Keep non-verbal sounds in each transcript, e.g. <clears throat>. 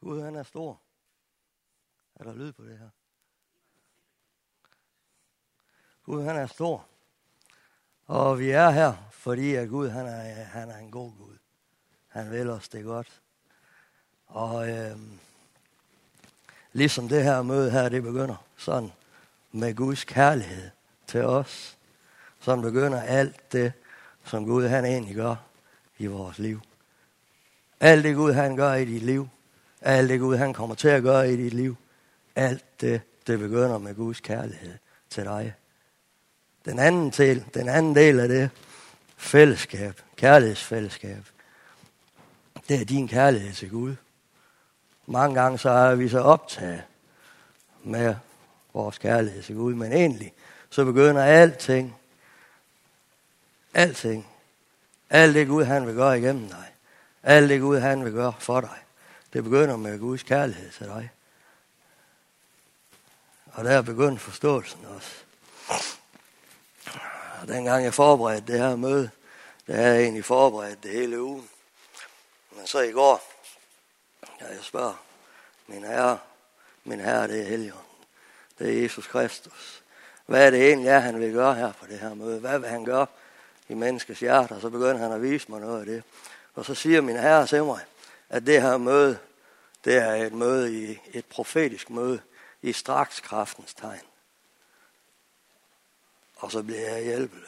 Gud, han er stor. Er der lyd på det her? Gud, han er stor. Og vi er her, fordi at Gud, han er, han er en god Gud. Han vil os det godt. Og øhm, ligesom det her møde her, det begynder sådan med Guds kærlighed til os. Sådan begynder alt det, som Gud han egentlig gør i vores liv. Alt det Gud han gør i dit liv. Alt det Gud han kommer til at gøre i dit liv. Alt det, det begynder med Guds kærlighed til dig. Den anden del, den anden del af det fællesskab, kærlighedsfællesskab, det er din kærlighed til Gud. Mange gange så er vi så optaget med vores kærlighed til Gud, men egentlig så begynder alting, alting, alt det Gud han vil gøre igennem dig, alt det Gud han vil gøre for dig, det begynder med Guds kærlighed til dig. Og der er begyndt forståelsen også. Og dengang jeg forberedte det her møde, det havde jeg egentlig forberedt det hele ugen. Men så i går, ja, jeg spørger, min herre, min herre, det er Helligånden. Det er Jesus Kristus. Hvad er det egentlig, er, han vil gøre her på det her møde? Hvad vil han gøre i menneskets og Så begynder han at vise mig noget af det. Og så siger min herre til mig, at det her møde, det er et møde i et profetisk møde i straks kraftens tegn. Og så bliver jeg hjælpeløs.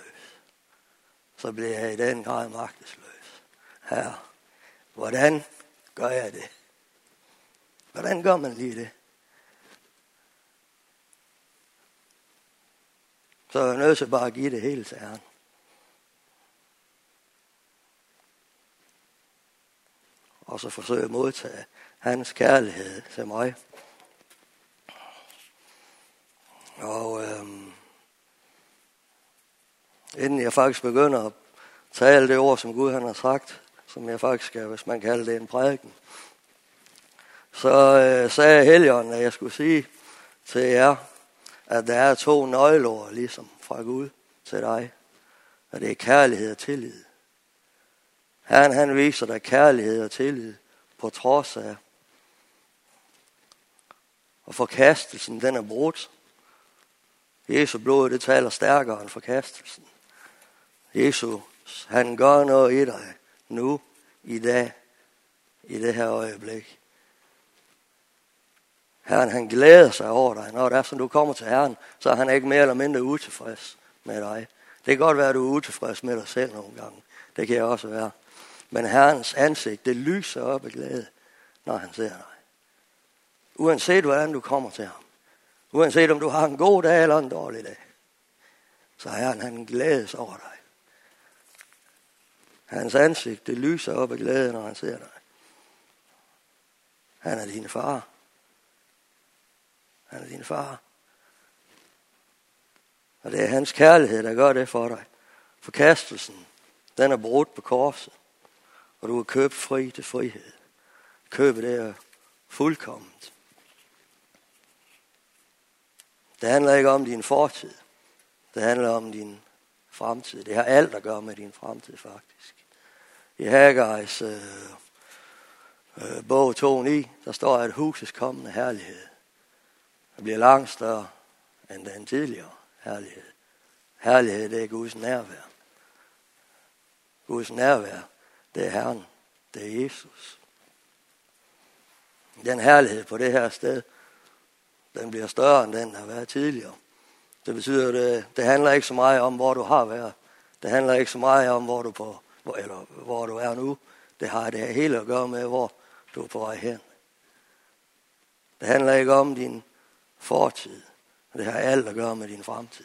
Så bliver jeg i den grad magtesløs. Herre, hvordan gør jeg det? Hvordan gør man lige det? Så er jeg nødt til bare at give det hele til Herren. Og så forsøge at modtage hans kærlighed til mig. Og øhm, inden jeg faktisk begynder at tale det ord, som Gud han har sagt, som jeg faktisk skal, hvis man kalder det en prædiken, så øh, sagde Helligånden, at jeg skulle sige til jer, at der er to nøgleord, ligesom fra Gud til dig. Og det er kærlighed og tillid. Herren han viser dig kærlighed og tillid på trods af. Og forkastelsen, den er brudt. Jesu blod, det taler stærkere end forkastelsen. Jesus, han gør noget i dig nu, i dag, i det her øjeblik. Herren, han glæder sig over dig. Når det er, som du kommer til Herren, så er han ikke mere eller mindre utilfreds med dig. Det kan godt være, at du er utilfreds med dig selv nogle gange. Det kan jeg også være. Men Herrens ansigt, det lyser op af glæde, når han ser dig. Uanset hvordan du kommer til ham. Uanset om du har en god dag eller en dårlig dag. Så Herren, han glædes over dig. Hans ansigt, det lyser op af glæde, når han ser dig. Han er din far. Han er din far. Og det er hans kærlighed, der gør det for dig. Forkastelsen, den er brudt på korset. Og du er købt fri til frihed. Købet er fuldkommet. Det handler ikke om din fortid. Det handler om din fremtid. Det har alt at gøre med din fremtid, faktisk. I Haggais øh, øh, bog 2.9, der står, at husets kommende herlighed der bliver langt større end den tidligere herlighed. Herlighed, det er Guds nærvær. Guds nærvær, det er Herren. Det er Jesus. Den herlighed på det her sted, den bliver større end den, der har været tidligere. Det betyder, at det, det handler ikke så meget om, hvor du har været. Det handler ikke så meget om, hvor du, på, hvor, eller, hvor du er nu. Det har det hele at gøre med, hvor du er på vej hen. Det handler ikke om din fortid. Det har alt at gøre med din fremtid.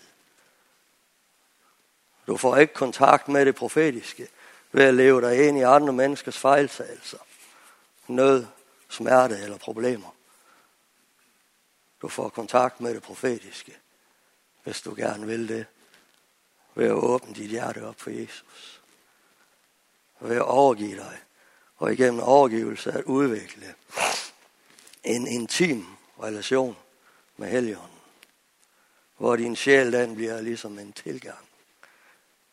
Du får ikke kontakt med det profetiske ved at leve dig ind i andre menneskers fejltagelser, altså. nød, smerte eller problemer. Du får kontakt med det profetiske, hvis du gerne vil det, ved at åbne dit hjerte op for Jesus. Ved at overgive dig, og igennem overgivelse at udvikle en intim relation med Helligånden. Hvor din sjæl den bliver ligesom en tilgang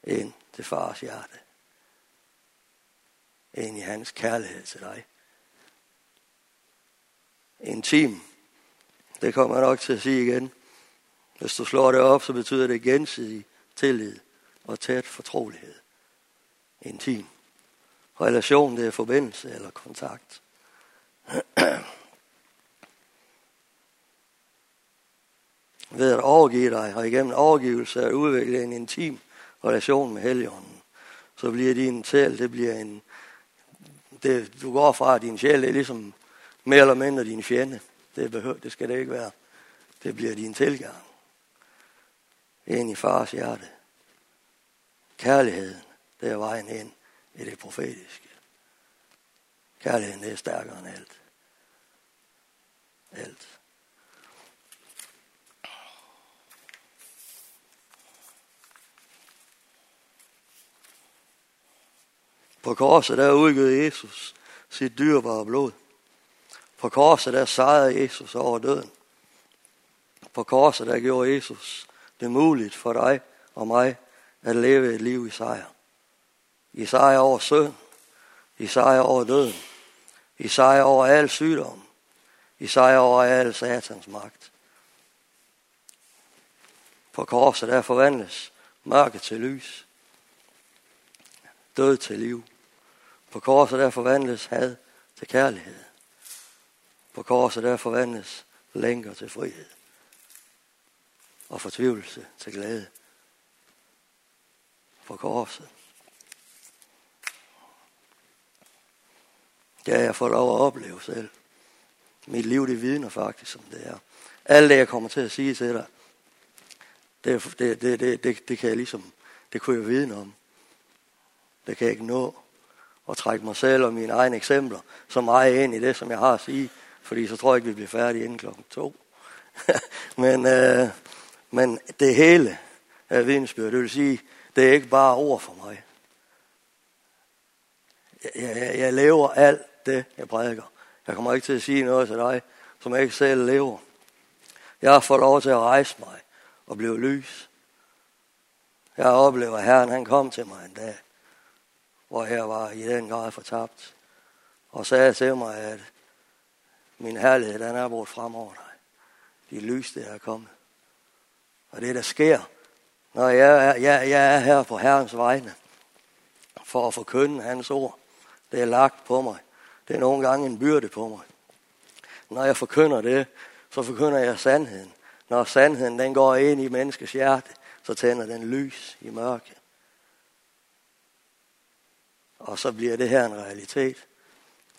ind til fars hjerte. Ind i hans kærlighed til dig. intim. Det kommer jeg nok til at sige igen. Hvis du slår det op, så betyder det gensidig tillid og tæt fortrolighed. Intim. Relation, det er forbindelse eller kontakt. <clears throat> Ved at overgive dig, og igennem overgivelse at udvikle en intim relation med Helligånden, så bliver din sjæl, det bliver en, det, du går fra, at din sjæl er ligesom mere eller mindre din fjende. Det, behøver, det skal det ikke være. Det bliver din tilgang. Ind i fars hjerte. Kærligheden, det er vejen ind i det profetiske. Kærligheden, det er stærkere end alt. Alt. På korset der udgød Jesus sit dyrbare blod. På korset der sejrede Jesus over døden. På korset der gjorde Jesus det muligt for dig og mig at leve et liv i sejr. I sejr over synd. I sejr over døden. I sejr over al sygdom. I sejr over al satans magt. På korset der forvandles mørke til lys. Død til liv. På korset der forvandles had til kærlighed. På korset der forvandles lænker til frihed. Og fortvivlelse til glæde. På korset. Det har jeg fået lov at opleve selv. Mit liv, det vidner faktisk, som det er. Alt det, jeg kommer til at sige til dig, det, det, det, det, det, det kan jeg ligesom, det kunne jeg vidne om. Det kan jeg ikke nå at trække mig selv og mine egne eksempler så meget ind i det, som jeg har at sige, fordi så tror jeg ikke, vi bliver færdige inden klokken to. <laughs> men, øh, men det hele er vidensbyrd. Det vil sige, det er ikke bare ord for mig. Jeg, jeg, jeg lever alt det, jeg prædiker. Jeg kommer ikke til at sige noget til dig, som jeg ikke selv lever. Jeg har fået lov til at rejse mig og blive lys. Jeg oplever, at Herren han kom til mig en dag hvor jeg var i den grad fortabt, og sagde til mig, at min herlighed, den er brugt frem over dig. De lys, der er kommet. Og det, der sker, når jeg er, jeg, jeg er her på Herrens vegne, for at forkynde hans ord, det er lagt på mig. Det er nogle gange en byrde på mig. Når jeg forkynder det, så forkynder jeg sandheden. Når sandheden den går ind i menneskets hjerte, så tænder den lys i mørket og så bliver det her en realitet,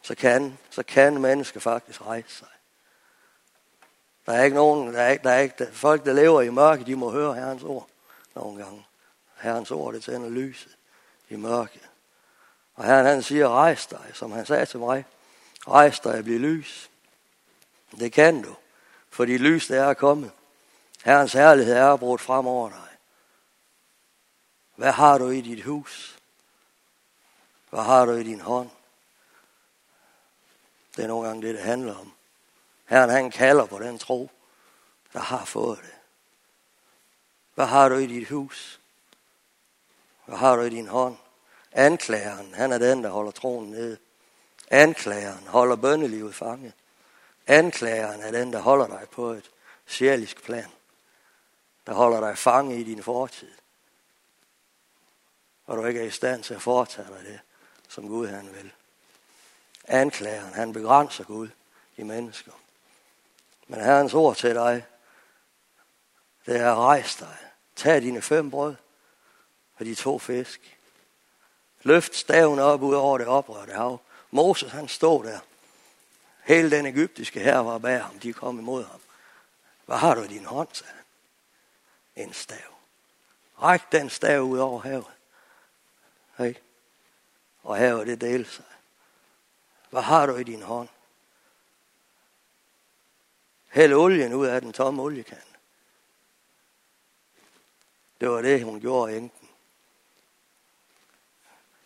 så kan, så kan mennesker faktisk rejse sig. Der er ikke nogen, der er ikke, der er ikke, der, folk der lever i mørke, de må høre Herrens ord nogle gange. Herrens ord, det tænder lyset i mørke. Og Herren han siger, rejs dig, som han sagde til mig. Rejs dig og bliv lys. Det kan du, fordi lys det er kommet. Herrens herlighed er brudt frem over dig. Hvad har du i dit hus? Hvad har du i din hånd? Det er nogle gange det, det handler om. Herren han kalder på den tro, der har fået det. Hvad har du i dit hus? Hvad har du i din hånd? Anklageren, han er den, der holder troen nede. Anklageren holder bønnelivet fanget. Anklageren er den, der holder dig på et sjælisk plan. Der holder dig fanget i din fortid. Og du ikke er i stand til at foretage dig det som Gud han vil. Anklageren, han begrænser Gud i mennesker. Men Herrens ord til dig, det er rejs dig. Tag dine fem brød og de to fisk. Løft staven op ud over det oprørte hav. Moses han stod der. Hele den egyptiske her var bag ham. De kom imod ham. Hvad har du i din hånd, sagde han. En stav. Ræk den stav ud over havet. Hey og havet det deler sig. Hvad har du i din hånd? Hæld olien ud af den tomme oliekande. Det var det, hun gjorde enken.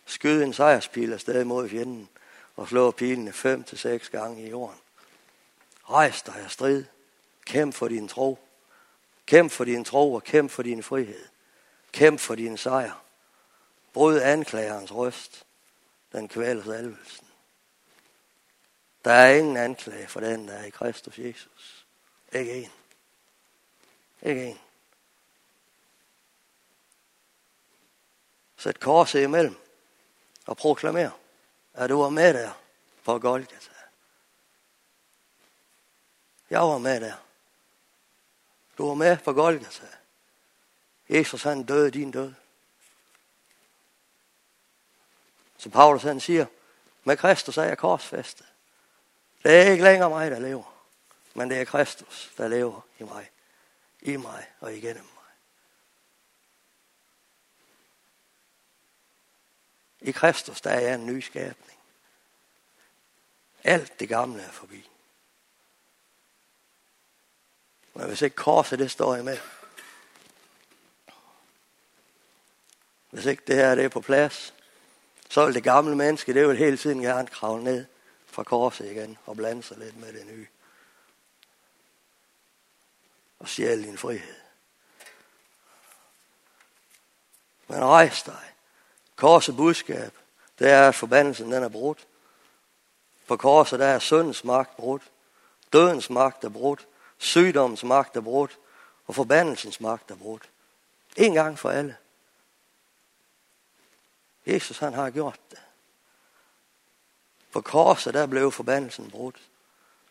Skyd en sejrspil afsted mod fjenden og slå pilene fem til seks gange i jorden. Rejs dig og strid. Kæmp for din tro. Kæmp for din tro og kæmp for din frihed. Kæmp for din sejr. Bryd anklagerens røst den kvæler salvelsen. Der er ingen anklage for den, der er i Kristus Jesus. Ikke en. Ikke en. Sæt korset imellem og proklamer, at du var med der på Golgata. Jeg var med der. Du var med på Golgata. Jesus han døde din død. Så Paulus han siger, med Kristus er jeg korsfæstet. Det er ikke længere mig, der lever, men det er Kristus, der lever i mig, i mig og igennem mig. I Kristus, der er jeg en ny skabning. Alt det gamle er forbi. Men hvis ikke korset, det står i med. Hvis ikke det her det er på plads, så vil det gamle menneske, det vil hele tiden gerne kravle ned fra korset igen og blande sig lidt med det nye. Og stjæle din frihed. Men rejs dig. Korset budskab, det er, at forbandelsen den er brudt. På korset der er syndens magt brudt. Dødens magt er brudt. Sygdommens magt er brudt. Og forbandelsens magt er brudt. En gang for alle. Jesus han har gjort det. På korset der blev forbandelsen brudt.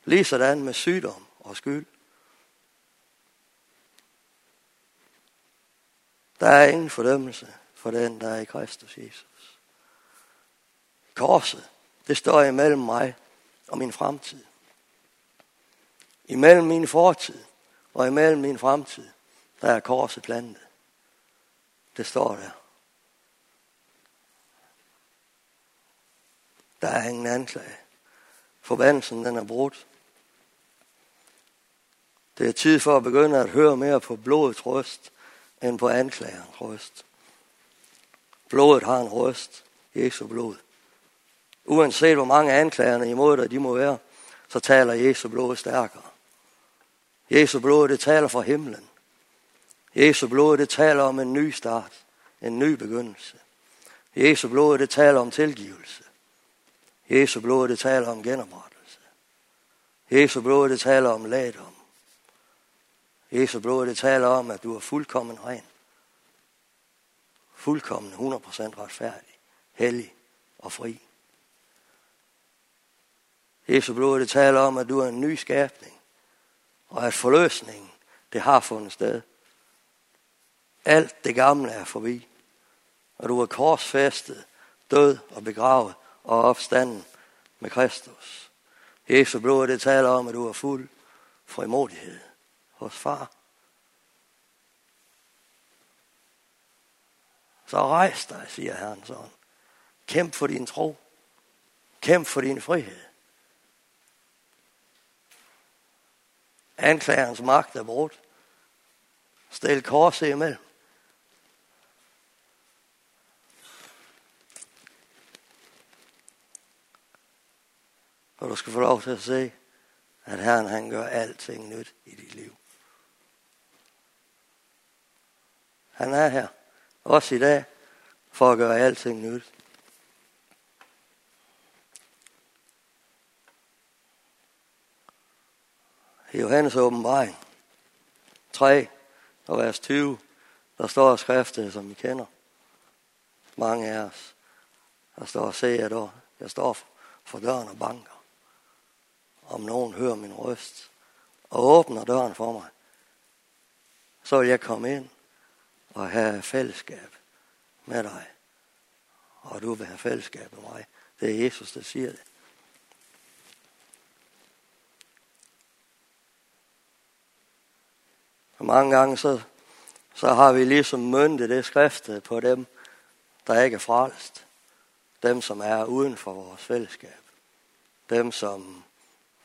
Ligesådan med sygdom og skyld. Der er ingen fordømmelse for den, der er i Kristus Jesus. Korset, det står imellem mig og min fremtid. Imellem min fortid og imellem min fremtid, der er korset plantet. Det står der. Der er ingen anklage. Forbandelsen den er brudt. Det er tid for at begynde at høre mere på blodets trøst, end på anklagerens trøst. Blodet har en røst. Jesu blod. Uanset hvor mange anklagerne imod dig de må være, så taler Jesu blod stærkere. Jesu blod, det taler fra himlen. Jesu blod, det taler om en ny start. En ny begyndelse. Jesu blod, det taler om tilgivelse. Jesu blod, det taler om genoprettelse. Jesu blod, det taler om lægdom. Jesu blod, det taler om, at du er fuldkommen ren. Fuldkommen 100% retfærdig, hellig og fri. Jesu blod, det taler om, at du er en ny skabning, og at forløsningen, det har fundet sted. Alt det gamle er forbi, og du er korsfæstet, død og begravet og opstanden med Kristus. Jesu blod, det taler om, at du er fuld frimodighed hos far. Så rejs dig, siger Herren sådan. Kæmp for din tro. Kæmp for din frihed. Anklagerens magt er brudt. Stil korset imellem. Og du skal få lov til at se, at Herren han gør alting nyt i dit liv. Han er her, også i dag, for at gøre alting nyt. I Johannes åbenbaring 3 og vers 20, der står skriftet, som I kender. Mange af os. Der står, se, at jeg står for døren og banker om nogen hører min røst og åbner døren for mig, så vil jeg komme ind og have fællesskab med dig. Og du vil have fællesskab med mig. Det er Jesus, der siger det. Og mange gange så, så har vi ligesom myndet det skriftet på dem, der ikke er frelst. Dem, som er uden for vores fællesskab. Dem, som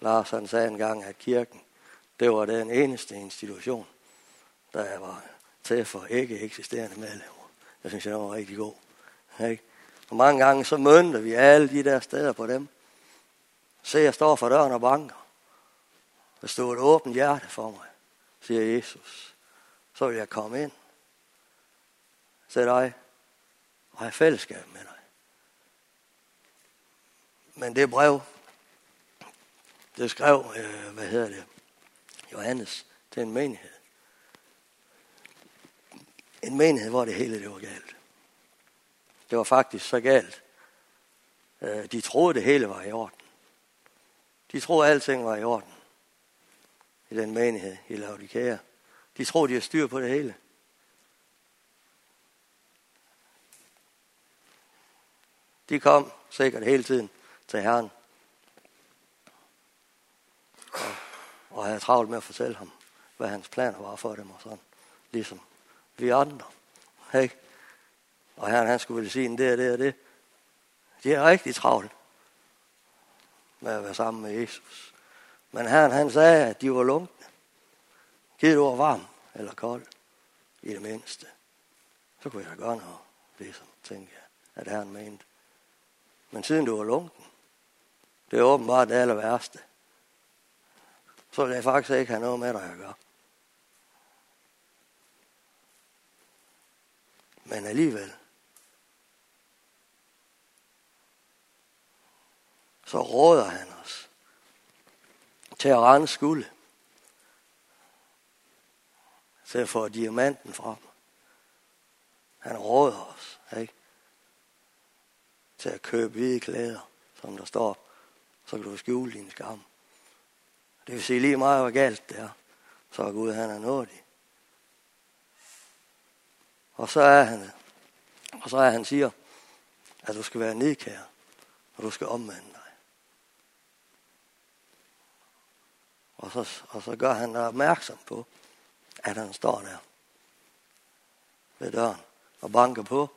Lars han sagde engang, at kirken, det var den eneste institution, der var til for ikke eksisterende medlemmer. Jeg synes, det var rigtig god. Ikke? Og mange gange så mønter vi alle de der steder på dem. Se, jeg står for døren og banker. Der stod et åbent hjerte for mig, siger Jesus. Så vil jeg komme ind til dig og have fællesskab med dig. Men det brev, det skrev, øh, hvad hedder det, Johannes til en menighed. En menighed, hvor det hele det var galt. Det var faktisk så galt. Øh, de troede, det hele var i orden. De troede, at alting var i orden. I den menighed i Laodikea. De troede, de har styr på det hele. De kom sikkert hele tiden til Herren. Og havde travlt med at fortælle ham, hvad hans planer var for dem og sådan. Ligesom vi andre. Hey. Og Herren han skulle vel sige det og det og det. De er rigtig travlt med at være sammen med Jesus. Men Herren han sagde, at de var lunkne. Givet du var varm eller kold i det mindste. Så kunne jeg da gøre noget, ligesom, tænkte jeg, at Herren mente. Men siden du var lunken, det er åbenbart det aller værste. Så vil jeg faktisk ikke have noget med dig at gøre. Men alligevel, så råder han os til at rende skulde. Til at få diamanten frem. Han råder os, ikke? Til at købe hvide klæder, som der står. Så kan du skjule din skam. Det vil sige lige meget, hvor galt det er. Så er Gud, han er nådig. Og så er han, og så er han siger, at du skal være nedkær, og du skal omvende dig. Og så, og så gør han dig opmærksom på, at han står der ved døren og banker på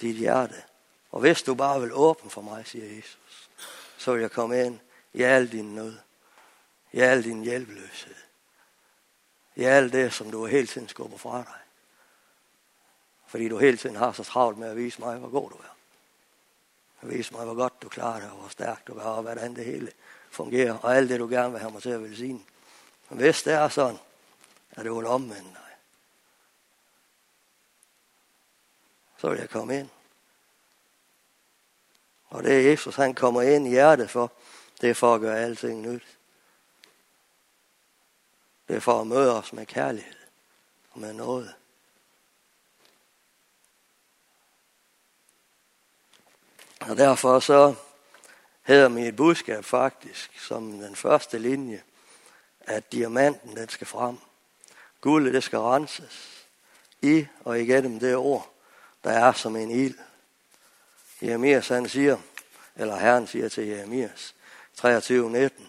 dit hjerte. Og hvis du bare vil åbne for mig, siger Jesus, så vil jeg komme ind i al din nød, i al din hjælpeløshed, i alt det, som du hele tiden skubber fra dig. Fordi du hele tiden har så travlt med at vise mig, hvor god du er. At vise mig, hvor godt du klarer det, og hvor stærk du er, og hvordan det hele fungerer, og alt det, du gerne vil have mig til at velsigne. Men hvis det er sådan, at du vil omvende dig, så vil jeg komme ind. Og det er Jesus, han kommer ind i hjertet for, det er for at gøre alting nyt. Det er for at møde os med kærlighed og med noget. Og derfor så hedder mit budskab faktisk som den første linje, at diamanten den skal frem. Guldet det skal renses i og igennem det ord, der er som en ild. Jeremias han siger, eller Herren siger til Jeremias 23.19,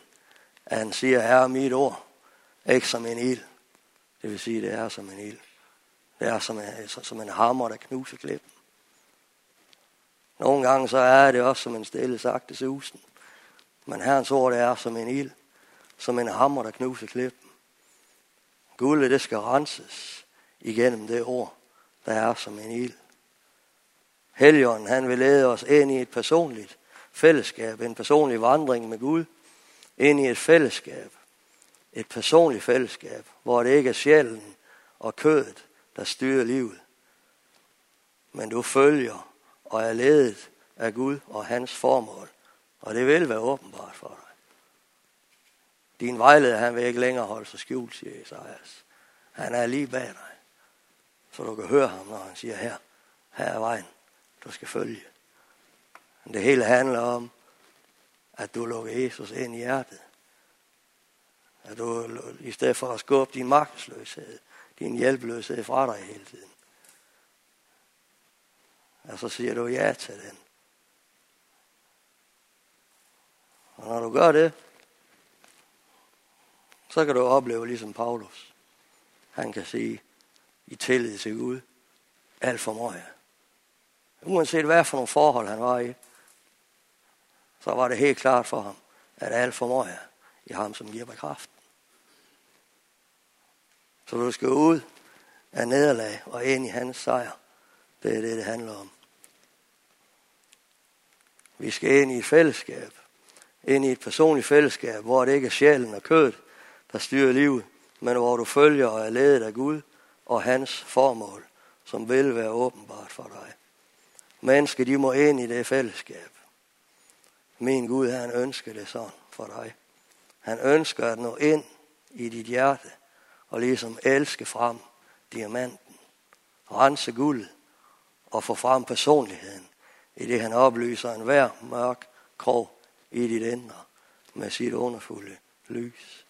at han siger, her er mit ord, ikke som en ild. Det vil sige, det er som en ild. Det er som en, som en hammer, der knuser klippen. Nogle gange så er det også som en stille sagte susen. Men Herrens ord det er som en ild, som en hammer, der knuser klippen. Guldet det skal renses igennem det ord, der er som en ild. Helligånden, han vil lede os ind i et personligt fællesskab, en personlig vandring med Gud, ind i et fællesskab, et personligt fællesskab, hvor det ikke er sjælen og kødet, der styrer livet, men du følger og er ledet af Gud og hans formål. Og det vil være åbenbart for dig. Din vejleder, han vil ikke længere holde sig skjult, siger Esajas. Han er lige bag dig. Så du kan høre ham, når han siger her, her er vejen, du skal følge. Men det hele handler om, at du lukker Jesus ind i hjertet. At du i stedet for at skubbe din magtesløshed, din hjælpeløshed fra dig hele tiden, og så siger du ja til den. Og når du gør det, så kan du opleve ligesom Paulus. Han kan sige i tillid til Gud, alt for mig. Uanset hvad for nogle forhold han var i, så var det helt klart for ham, at alt for mig i ham, som giver mig kraft. Så du skal ud af nederlag og ind i hans sejr. Det er det, det handler om. Vi skal ind i et fællesskab. Ind i et personligt fællesskab, hvor det ikke er sjælen og kødet, der styrer livet, men hvor du følger og er ledet af Gud og hans formål, som vil være åbenbart for dig. Mennesker, de må ind i det fællesskab. Min Gud, han ønsker det sådan for dig. Han ønsker at nå ind i dit hjerte og ligesom elske frem diamanten, rense guld og få frem personligheden i det han oplyser en hver mørk krog i dit indre med sit underfulde lys.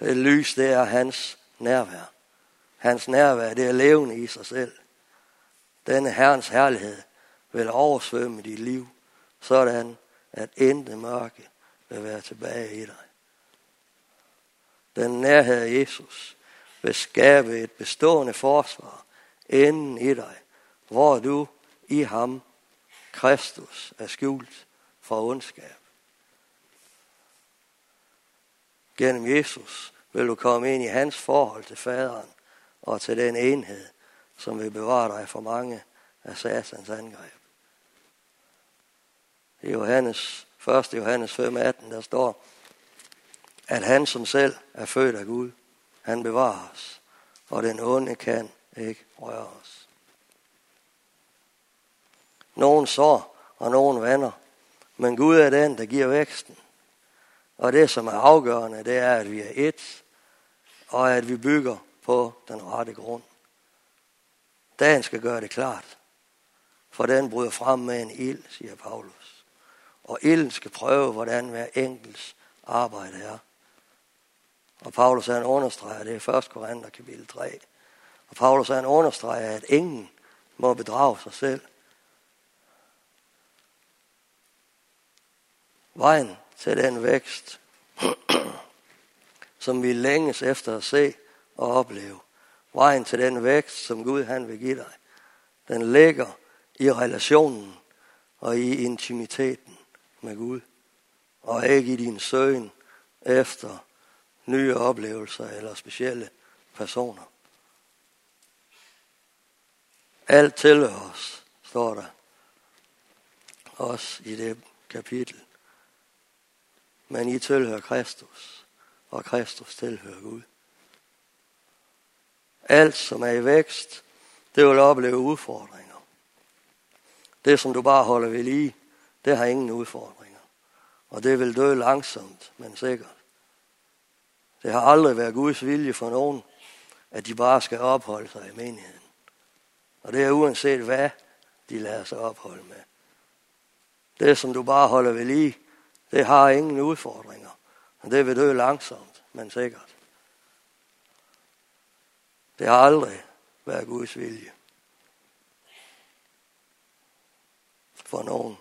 Det lys, det er hans nærvær. Hans nærvær, det er levende i sig selv. Denne Herrens herlighed vil oversvømme dit liv, sådan at intet mørke vil være tilbage i dig. Den nærhed af Jesus vil skabe et bestående forsvar inden i dig, hvor du i ham, Kristus, er skjult for ondskab. Gennem Jesus vil du komme ind i hans forhold til faderen og til den enhed, som vil bevare dig for mange af satans angreb. I Johannes, 1. Johannes 5, 18, der står, at han som selv er født af Gud, han bevarer os, og den onde kan ikke røre os. Nogen sår, og nogen vander, men Gud er den, der giver væksten. Og det, som er afgørende, det er, at vi er et, og at vi bygger på den rette grund. Dagen skal gøre det klart, for den bryder frem med en ild, siger Paulus. Og ilden skal prøve, hvordan hver enkels arbejde er. Og Paulus han understreger det i 1. Korinther kapitel 3. Og Paulus han understreger, at ingen må bedrage sig selv. Vejen til den vækst, <clears throat> som vi længes efter at se og opleve. Vejen til den vækst, som Gud han vil give dig, den ligger i relationen og i intimiteten med Gud, og ikke i din søgen efter nye oplevelser eller specielle personer. Alt tilhører os, står der også i det kapitel. Men I tilhører Kristus, og Kristus tilhører Gud. Alt, som er i vækst, det vil opleve udfordringer. Det, som du bare holder ved lige, det har ingen udfordringer. Og det vil dø langsomt, men sikkert. Det har aldrig været Guds vilje for nogen, at de bare skal opholde sig i menigheden. Og det er uanset hvad de lader sig opholde med. Det, som du bare holder ved lige, det har ingen udfordringer. Og det vil dø langsomt, men sikkert. Det har aldrig været Guds vilje. For nogen.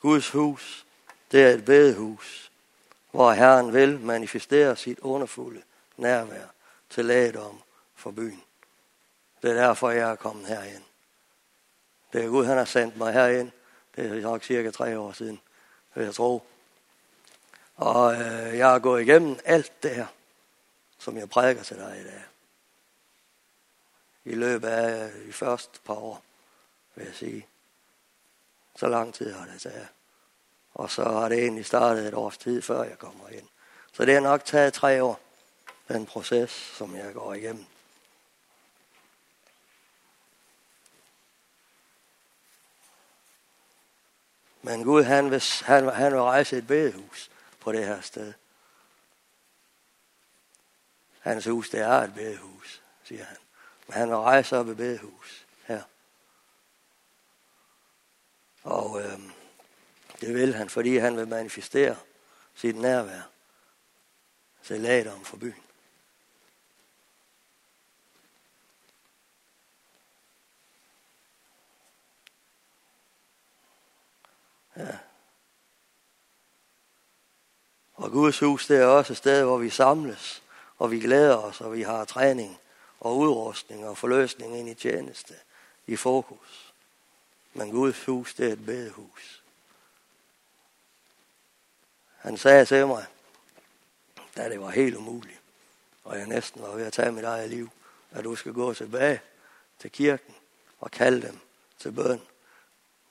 Guds hus, det er et bedehus, hvor Herren vil manifestere sit underfulde nærvær til lægedom for byen. Det er derfor, jeg er kommet herhen. Det er Gud, han har sendt mig herhen. Det er nok cirka tre år siden, vil jeg tro. Og øh, jeg har gået igennem alt det her, som jeg prædiker til dig i dag. I løbet af de første par år, vil jeg sige. Så lang tid har det taget. Og så har det egentlig startet et års tid, før jeg kommer ind. Så det har nok taget tre år, den proces, som jeg går igennem. Men Gud, han vil, han, han vil rejse et bedehus på det her sted. Hans hus, det er et bedehus, siger han. Men han vil rejse op et bedehus her. Og øhm, det vil han, fordi han vil manifestere sit nærvær til om for byen. Ja. Og Guds hus, det er også et sted, hvor vi samles, og vi glæder os, og vi har træning og udrustning og forløsning ind i tjeneste i fokus. Men Guds hus, det er et bedehus. Han sagde til mig, da det var helt umuligt, og jeg næsten var ved at tage mit eget liv, at du skal gå tilbage til kirken og kalde dem til bøn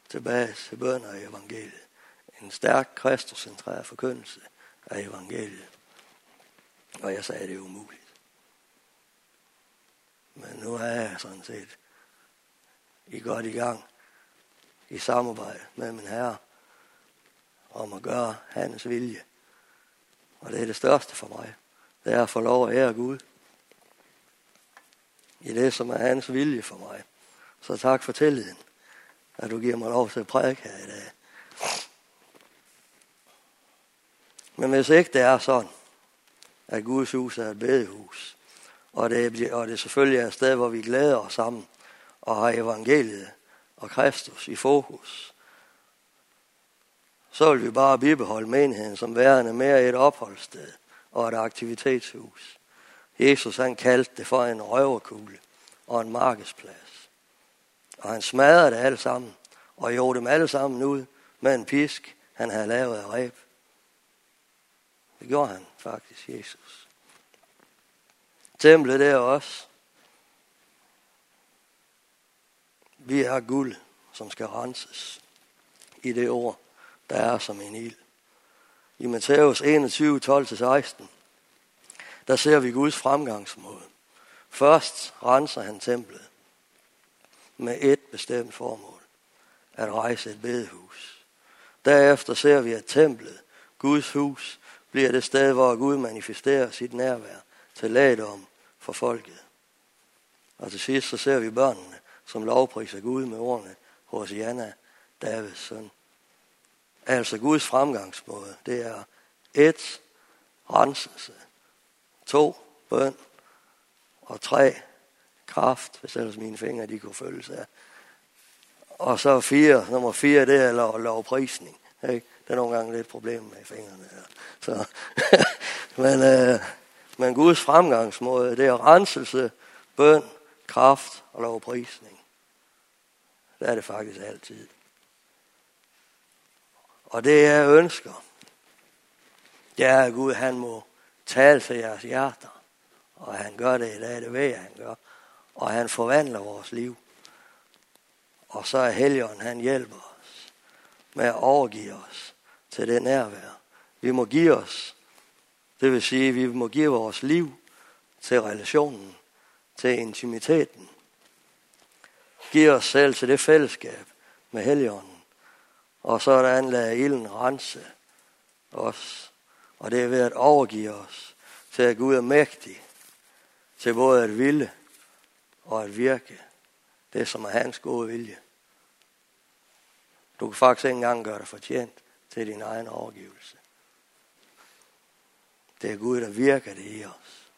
tilbage til bøn af evangeliet. En stærk kristocentreret forkyndelse af evangeliet. Og jeg sagde, det er umuligt. Men nu er jeg sådan set i godt i gang i samarbejde med min herre om at gøre hans vilje. Og det er det største for mig. Det er at få lov at ære Gud. I det, som er hans vilje for mig. Så tak for tilliden, at du giver mig lov til at prædike her i dag. Men hvis ikke det er sådan, at Guds hus er et bedehus, og det, og det selvfølgelig er et sted, hvor vi glæder os sammen, og har evangeliet og Kristus i fokus, så vil vi bare bibeholde menigheden som værende mere et opholdssted og et aktivitetshus. Jesus han kaldte det for en røverkugle og en markedsplads. Og han smadrede det alle sammen og gjorde dem alle sammen ud med en pisk, han havde lavet af ræb. Det gjorde han faktisk, Jesus. Templet er også. Vi er guld, som skal renses i det ord, der er som en ild. I Matthæus 21, 12-16, der ser vi Guds fremgangsmåde. Først renser han templet med et bestemt formål, at rejse et bedehus. Derefter ser vi, at templet, Guds hus, bliver det sted, hvor Gud manifesterer sit nærvær til lagdom for folket. Og til sidst så ser vi børnene, som lovpriser Gud med ordene hos Janna, Davids søn. Altså Guds fremgangsmåde, det er et, renselse, to, bøn, og tre, kraft, hvis ellers mine fingre de kunne følges af. Og så fire, nummer fire, det er lov, lovprisning. Ikke? Det er nogle gange lidt problem med fingrene her. Så, <laughs> men, øh, men Guds fremgangsmåde, det er renselse, bøn, kraft og lovprisning. Det er det faktisk altid. Og det jeg ønsker, det er, at Gud han må tale til jeres hjerter. Og han gør det i dag, det ved jeg, han gør. Og han forvandler vores liv. Og så er Helligånden, han hjælper os med at overgive os til det nærvær. Vi må give os, det vil sige, vi må give vores liv til relationen, til intimiteten. Giv os selv til det fællesskab med Helligånden. Og så sådan lader ilden rense os. Og det er ved at overgive os til at Gud er mægtig, til både at ville og at virke. Det som er hans gode vilje. Du kan faktisk ikke engang gøre dig fortjent til din egen overgivelse. Det er Gud, der virker det i os.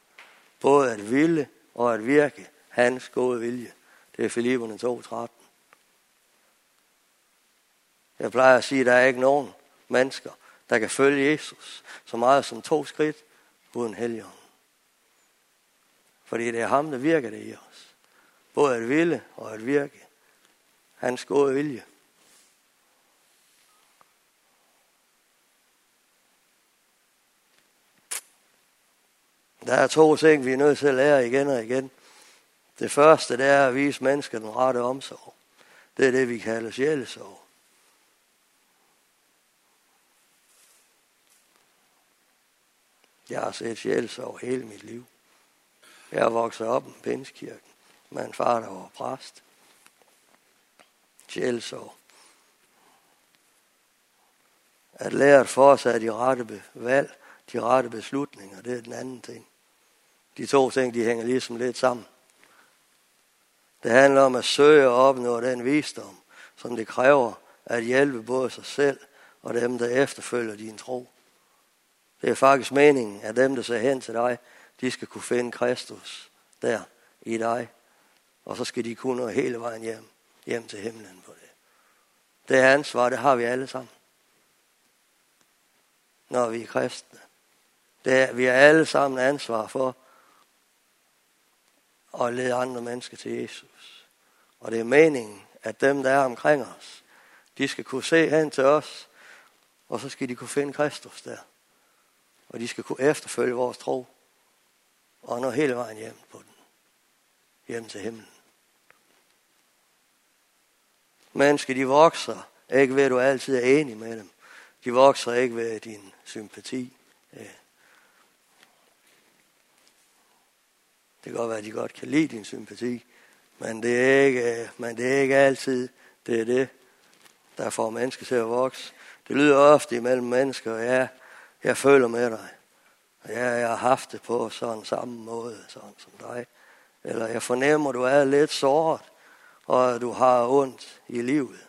Både at ville og at virke hans gode vilje. Det er Filipperne 2.13. Jeg plejer at sige, at der er ikke nogen mennesker, der kan følge Jesus så meget som to skridt uden helgen. Fordi det er ham, der virker det i os. Både at ville og at virke. Hans gode vilje. Der er to ting, vi er nødt til at lære igen og igen. Det første, det er at vise mennesker den rette omsorg. Det er det, vi kalder sjælesorg. Jeg har set sjælsorg hele mit liv. Jeg er vokset op i Pinskirken med en far, der var præst. Sjælsorg. At lære at foretage de rette valg, de rette beslutninger, det er den anden ting. De to ting, de hænger ligesom lidt sammen. Det handler om at søge og opnå den visdom, som det kræver at hjælpe både sig selv og dem, der efterfølger din tro. Det er faktisk meningen, at dem, der ser hen til dig, de skal kunne finde Kristus der i dig. Og så skal de kunne nå hele vejen hjem, hjem til himlen på det. Det er ansvar, det har vi alle sammen. Når vi er kristne. Det er, vi har alle sammen ansvar for at lede andre mennesker til Jesus. Og det er meningen, at dem, der er omkring os, de skal kunne se hen til os, og så skal de kunne finde Kristus der. Og de skal kunne efterfølge vores tro, og nå hele vejen hjem på den. Hjem til himlen. Mennesker, de vokser ikke ved, at du altid er enig med dem. De vokser ikke ved din sympati. Det kan godt være, at de godt kan lide din sympati, men det er ikke, men det er ikke altid det er det, der får mennesker til at vokse. Det lyder ofte imellem mennesker, ja, jeg føler med dig. Ja, jeg har haft det på sådan samme måde, sådan som dig. Eller jeg fornemmer, du er lidt såret, og du har ondt i livet.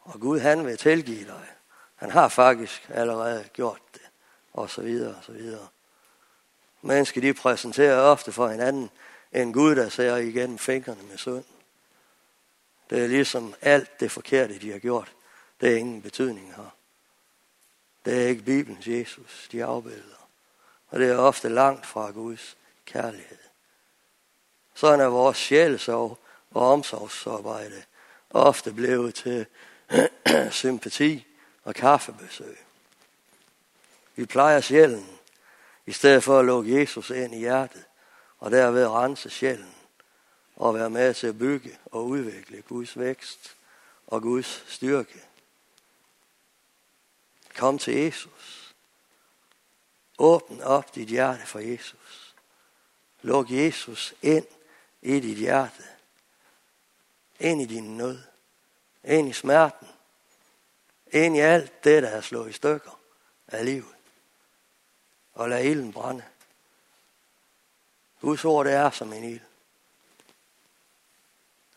Og Gud, han vil tilgive dig. Han har faktisk allerede gjort det. Og så videre, og så videre. Mennesker, de præsenterer ofte for hinanden en Gud, der ser igennem fingrene med synd. Det er ligesom alt det forkerte, de har gjort. Det er ingen betydning her. Det er ikke Bibelens Jesus, de afbilder. Og det er ofte langt fra Guds kærlighed. Sådan er vores sjælsorg og omsorgsarbejde ofte blevet til <clears throat> sympati og kaffebesøg. Vi plejer sjælen, i stedet for at lukke Jesus ind i hjertet, og derved rense sjælen, og være med til at bygge og udvikle Guds vækst og Guds styrke. Kom til Jesus. Åbn op dit hjerte for Jesus. Luk Jesus ind i dit hjerte. Ind i din nød. Ind i smerten. Ind i alt det, der er slået i stykker af livet. Og lad ilden brænde. Guds ord, det er som en ild.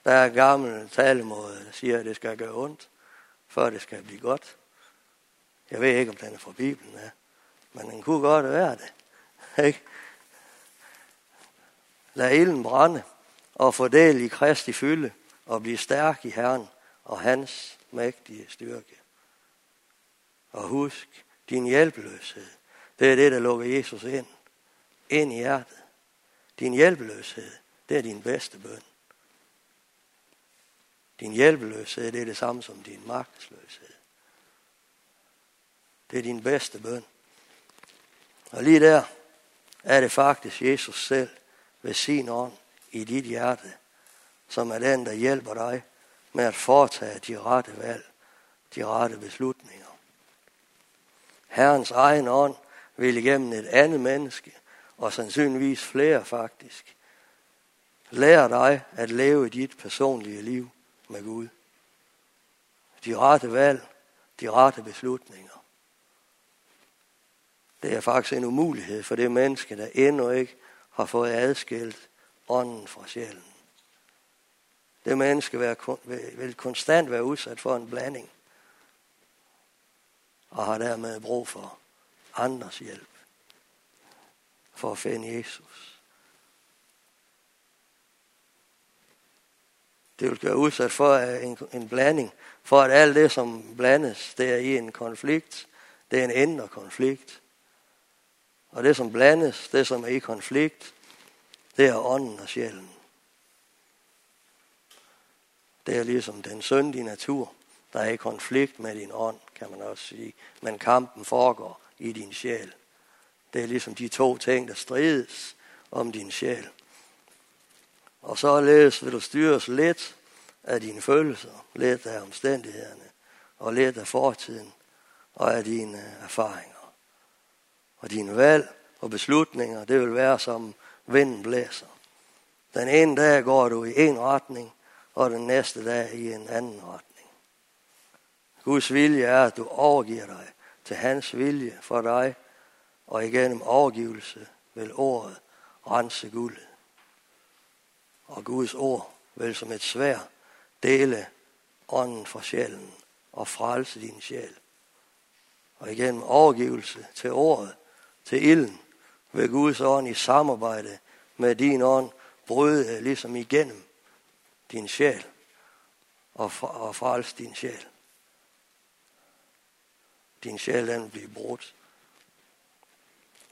Der er en gammel talemåde, der siger, at det skal gøre ondt, før det skal blive godt. Jeg ved ikke, om den er fra Bibelen, ja. men den kunne godt være det. <laughs> Ikke? Lad ilden brænde og fordel i Kristi fylde og blive stærk i Herren og hans mægtige styrke. Og husk din hjælpeløshed. Det er det, der lukker Jesus ind. Ind i hjertet. Din hjælpeløshed, det er din bedste bøn. Din hjælpeløshed, det er det samme som din magtesløshed. Det er din bedste bøn. Og lige der er det faktisk Jesus selv ved sin ånd i dit hjerte, som er den, der hjælper dig med at foretage de rette valg, de rette beslutninger. Herrens egen ånd vil igennem et andet menneske, og sandsynligvis flere faktisk, lære dig at leve dit personlige liv med Gud. De rette valg, de rette beslutninger. Det er faktisk en umulighed for det menneske, der endnu ikke har fået adskilt ånden fra sjælen. Det menneske vil konstant være udsat for en blanding, og har dermed brug for andres hjælp for at finde Jesus. Det vil gøre udsat for øh, en, en blanding, for at alt det, som blandes, det er i en konflikt. Det er en indre konflikt. Og det, som blandes, det, som er i konflikt, det er ånden og sjælen. Det er ligesom den syndige natur, der er i konflikt med din ånd, kan man også sige. Men kampen foregår i din sjæl. Det er ligesom de to ting, der strides om din sjæl. Og så vil du styres lidt af dine følelser, lidt af omstændighederne, og lidt af fortiden, og af dine øh, erfaringer. Og dine valg og beslutninger, det vil være som vinden blæser. Den ene dag går du i en retning, og den næste dag i en anden retning. Guds vilje er, at du overgiver dig til hans vilje for dig, og igennem overgivelse vil ordet rense guldet. Og Guds ord vil som et svær dele ånden fra sjælen og frelse din sjæl. Og igennem overgivelse til ordet, til ilden, ved Guds ånd i samarbejde med din ånd bryde ligesom igennem din sjæl og, og frels din sjæl. Din sjæl den bliver brudt.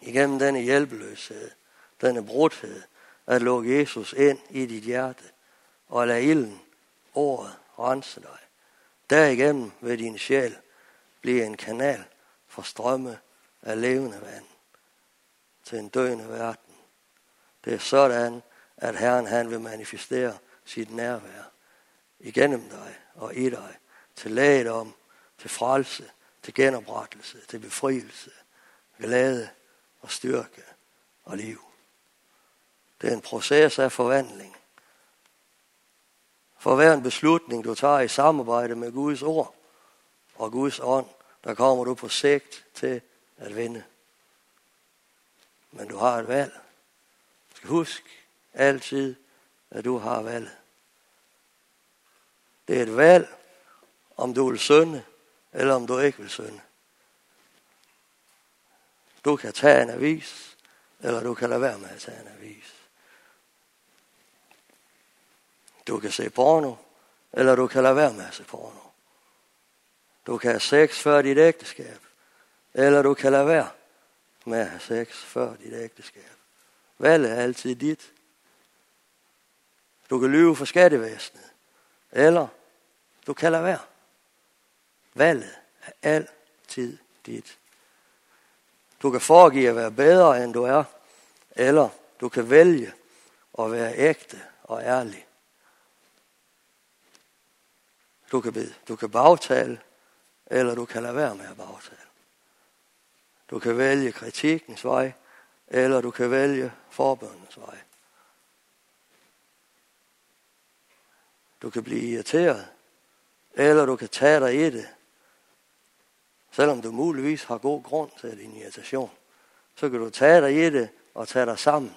Igennem denne hjælpeløshed, denne brudthed, at lukke Jesus ind i dit hjerte og lade ilden, ordet, rense dig. Derigennem vil din sjæl blive en kanal for strømme af levende vand til en døende verden. Det er sådan, at Herren han vil manifestere sit nærvær igennem dig og i dig til lægedom, til frelse, til genoprettelse, til befrielse, glæde og styrke og liv. Det er en proces af forvandling. For hver en beslutning, du tager i samarbejde med Guds ord og Guds ånd, der kommer du på sigt til at vinde. Men du har et valg. Du skal huske altid, at du har valget. Det er et valg, om du vil synde, eller om du ikke vil synde. Du kan tage en avis, eller du kan lade være med at tage en avis. Du kan se porno, eller du kan lade være med at se porno. Du kan have sex før dit ægteskab, eller du kan lade være med at have sex før dit ægteskab. Valget er altid dit. Du kan lyve for skattevæsenet, eller du kan lade være. Valget er altid dit. Du kan foregive at være bedre, end du er, eller du kan vælge at være ægte og ærlig. Du kan, bede, du kan bagtale, eller du kan lade være med at bagtale. Du kan vælge kritikens vej, eller du kan vælge forbøndens vej. Du kan blive irriteret, eller du kan tage dig i det. Selvom du muligvis har god grund til din irritation, så kan du tage dig i det og tage dig sammen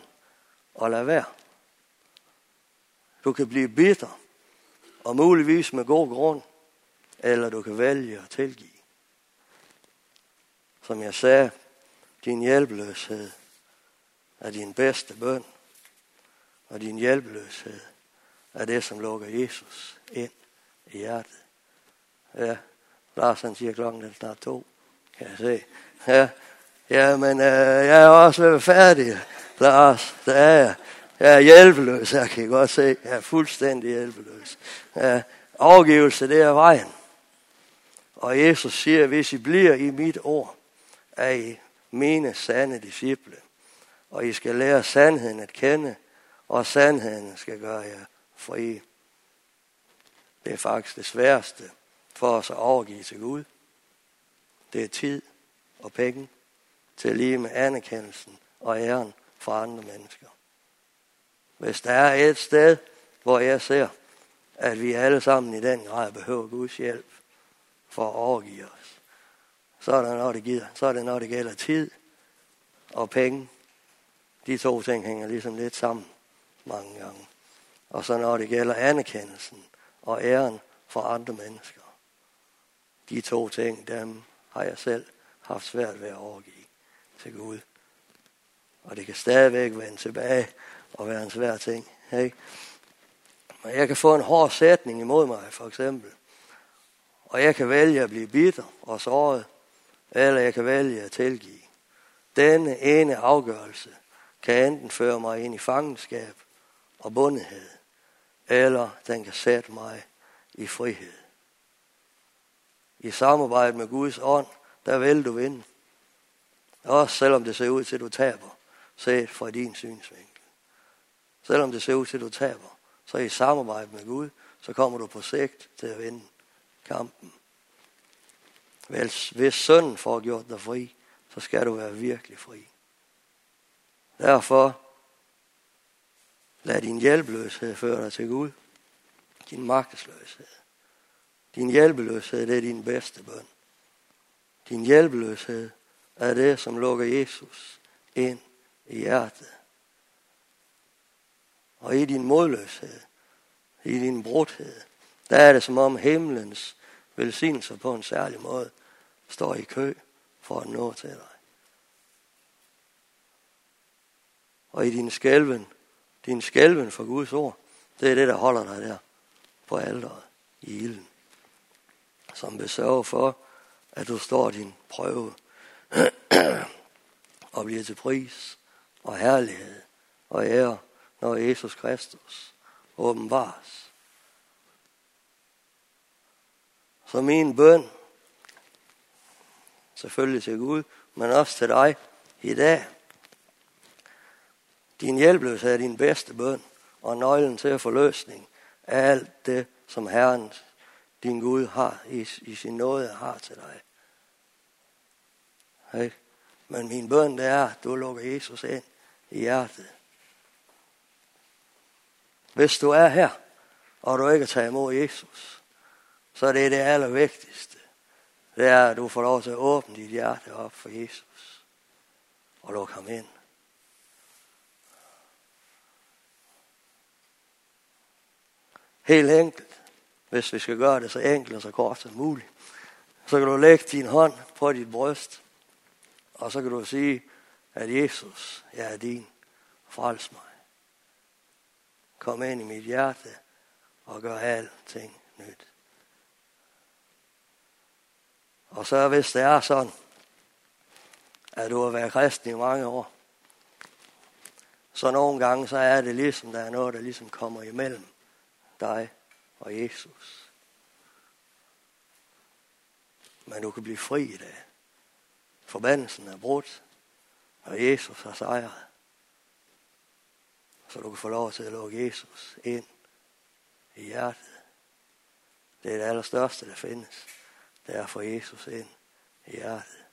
og lade være. Du kan blive bitter, og muligvis med god grund, eller du kan vælge at tilgive. Som jeg sagde, din hjælpeløshed er din bedste bøn, og din hjælpeløshed er det, som lukker Jesus ind i hjertet. Ja, Lars han siger klokken er snart to, kan jeg se. Ja, ja men øh, jeg er også ved færdig, Lars. Det er jeg. Jeg er hjælpeløs, jeg kan godt se. Jeg er fuldstændig hjælpeløs. Ja, overgivelse, det er vejen. Og Jesus siger, hvis I bliver i mit ord, er I mine sande disciple. Og I skal lære sandheden at kende, og sandheden skal gøre jer fri. Det er faktisk det sværeste for os at overgive til Gud. Det er tid og penge til lige med anerkendelsen og æren fra andre mennesker. Hvis der er et sted, hvor jeg ser, at vi alle sammen i den grad behøver Guds hjælp for at overgive os, så er det, noget, det, gider. så er det, noget, det gælder tid og penge. De to ting hænger ligesom lidt sammen mange gange. Og så når det gælder anerkendelsen og æren for andre mennesker. De to ting, dem har jeg selv haft svært ved at overgive til Gud. Og det kan stadigvæk vende tilbage og være en svær ting. Ikke? Men jeg kan få en hård sætning imod mig, for eksempel. Og jeg kan vælge at blive bitter og såret, eller jeg kan vælge at tilgive. Denne ene afgørelse kan enten føre mig ind i fangenskab og bundethed, eller den kan sætte mig i frihed. I samarbejde med Guds ånd, der vil du vinde. Også selvom det ser ud til, at du taber, set fra din synsvinkel. Selvom det ser ud til, at du taber, så i samarbejde med Gud, så kommer du på sigt til at vinde kampen. Hvis, hvis sønnen får gjort dig fri, så skal du være virkelig fri. Derfor lad din hjælpeløshed føre dig til Gud. Din magtesløshed. Din hjælpeløshed, det er din bedste bøn. Din hjælpeløshed er det, som lukker Jesus ind i hjertet. Og i din modløshed, i din brudhed, der er det som om himlens velsignelser på en særlig måde står i kø for at nå til dig. Og i din skælven, din skælven for Guds ord, det er det, der holder dig der på alderet i ilden. Som vil sørge for, at du står din prøve <clears throat> og bliver til pris og herlighed og ære, når Jesus Kristus åbenbares. Så min bøn, selvfølgelig til Gud, men også til dig i dag. Din hjælpeløshed er din bedste bøn, og nøglen til at få løsning alt det, som Herren, din Gud, har i, i sin nåde har til dig. Hey. Men min bøn det er, at du lukker Jesus ind i hjertet. Hvis du er her, og du ikke tager imod Jesus, så det er det det allervigtigste. det er, at du får lov til at åbne dit hjerte op for Jesus. Og lukke ham ind. Helt enkelt. Hvis vi skal gøre det så enkelt og så kort som muligt. Så kan du lægge din hånd på dit bryst. Og så kan du sige, at Jesus, jeg er din. Frels mig. Kom ind i mit hjerte og gør alting nyt. Og så hvis det er sådan, at du har været kristen i mange år, så nogle gange så er det ligesom, der er noget, der ligesom kommer imellem dig og Jesus. Men du kan blive fri i dag. Forbandelsen er brudt, og Jesus har sejret. Så du kan få lov til at lukke Jesus ind i hjertet. Det er det allerstørste, der findes der er for Jesus ind i hjertet.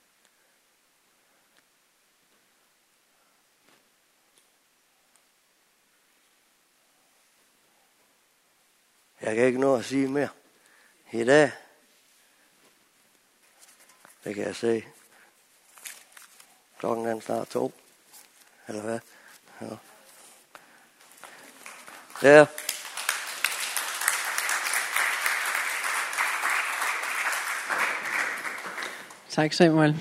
Jeg kan ikke nå at sige mere. I dag, det kan jeg se. Klokken er snart to. Eller hvad? Ja. Ja. Tak Samuel.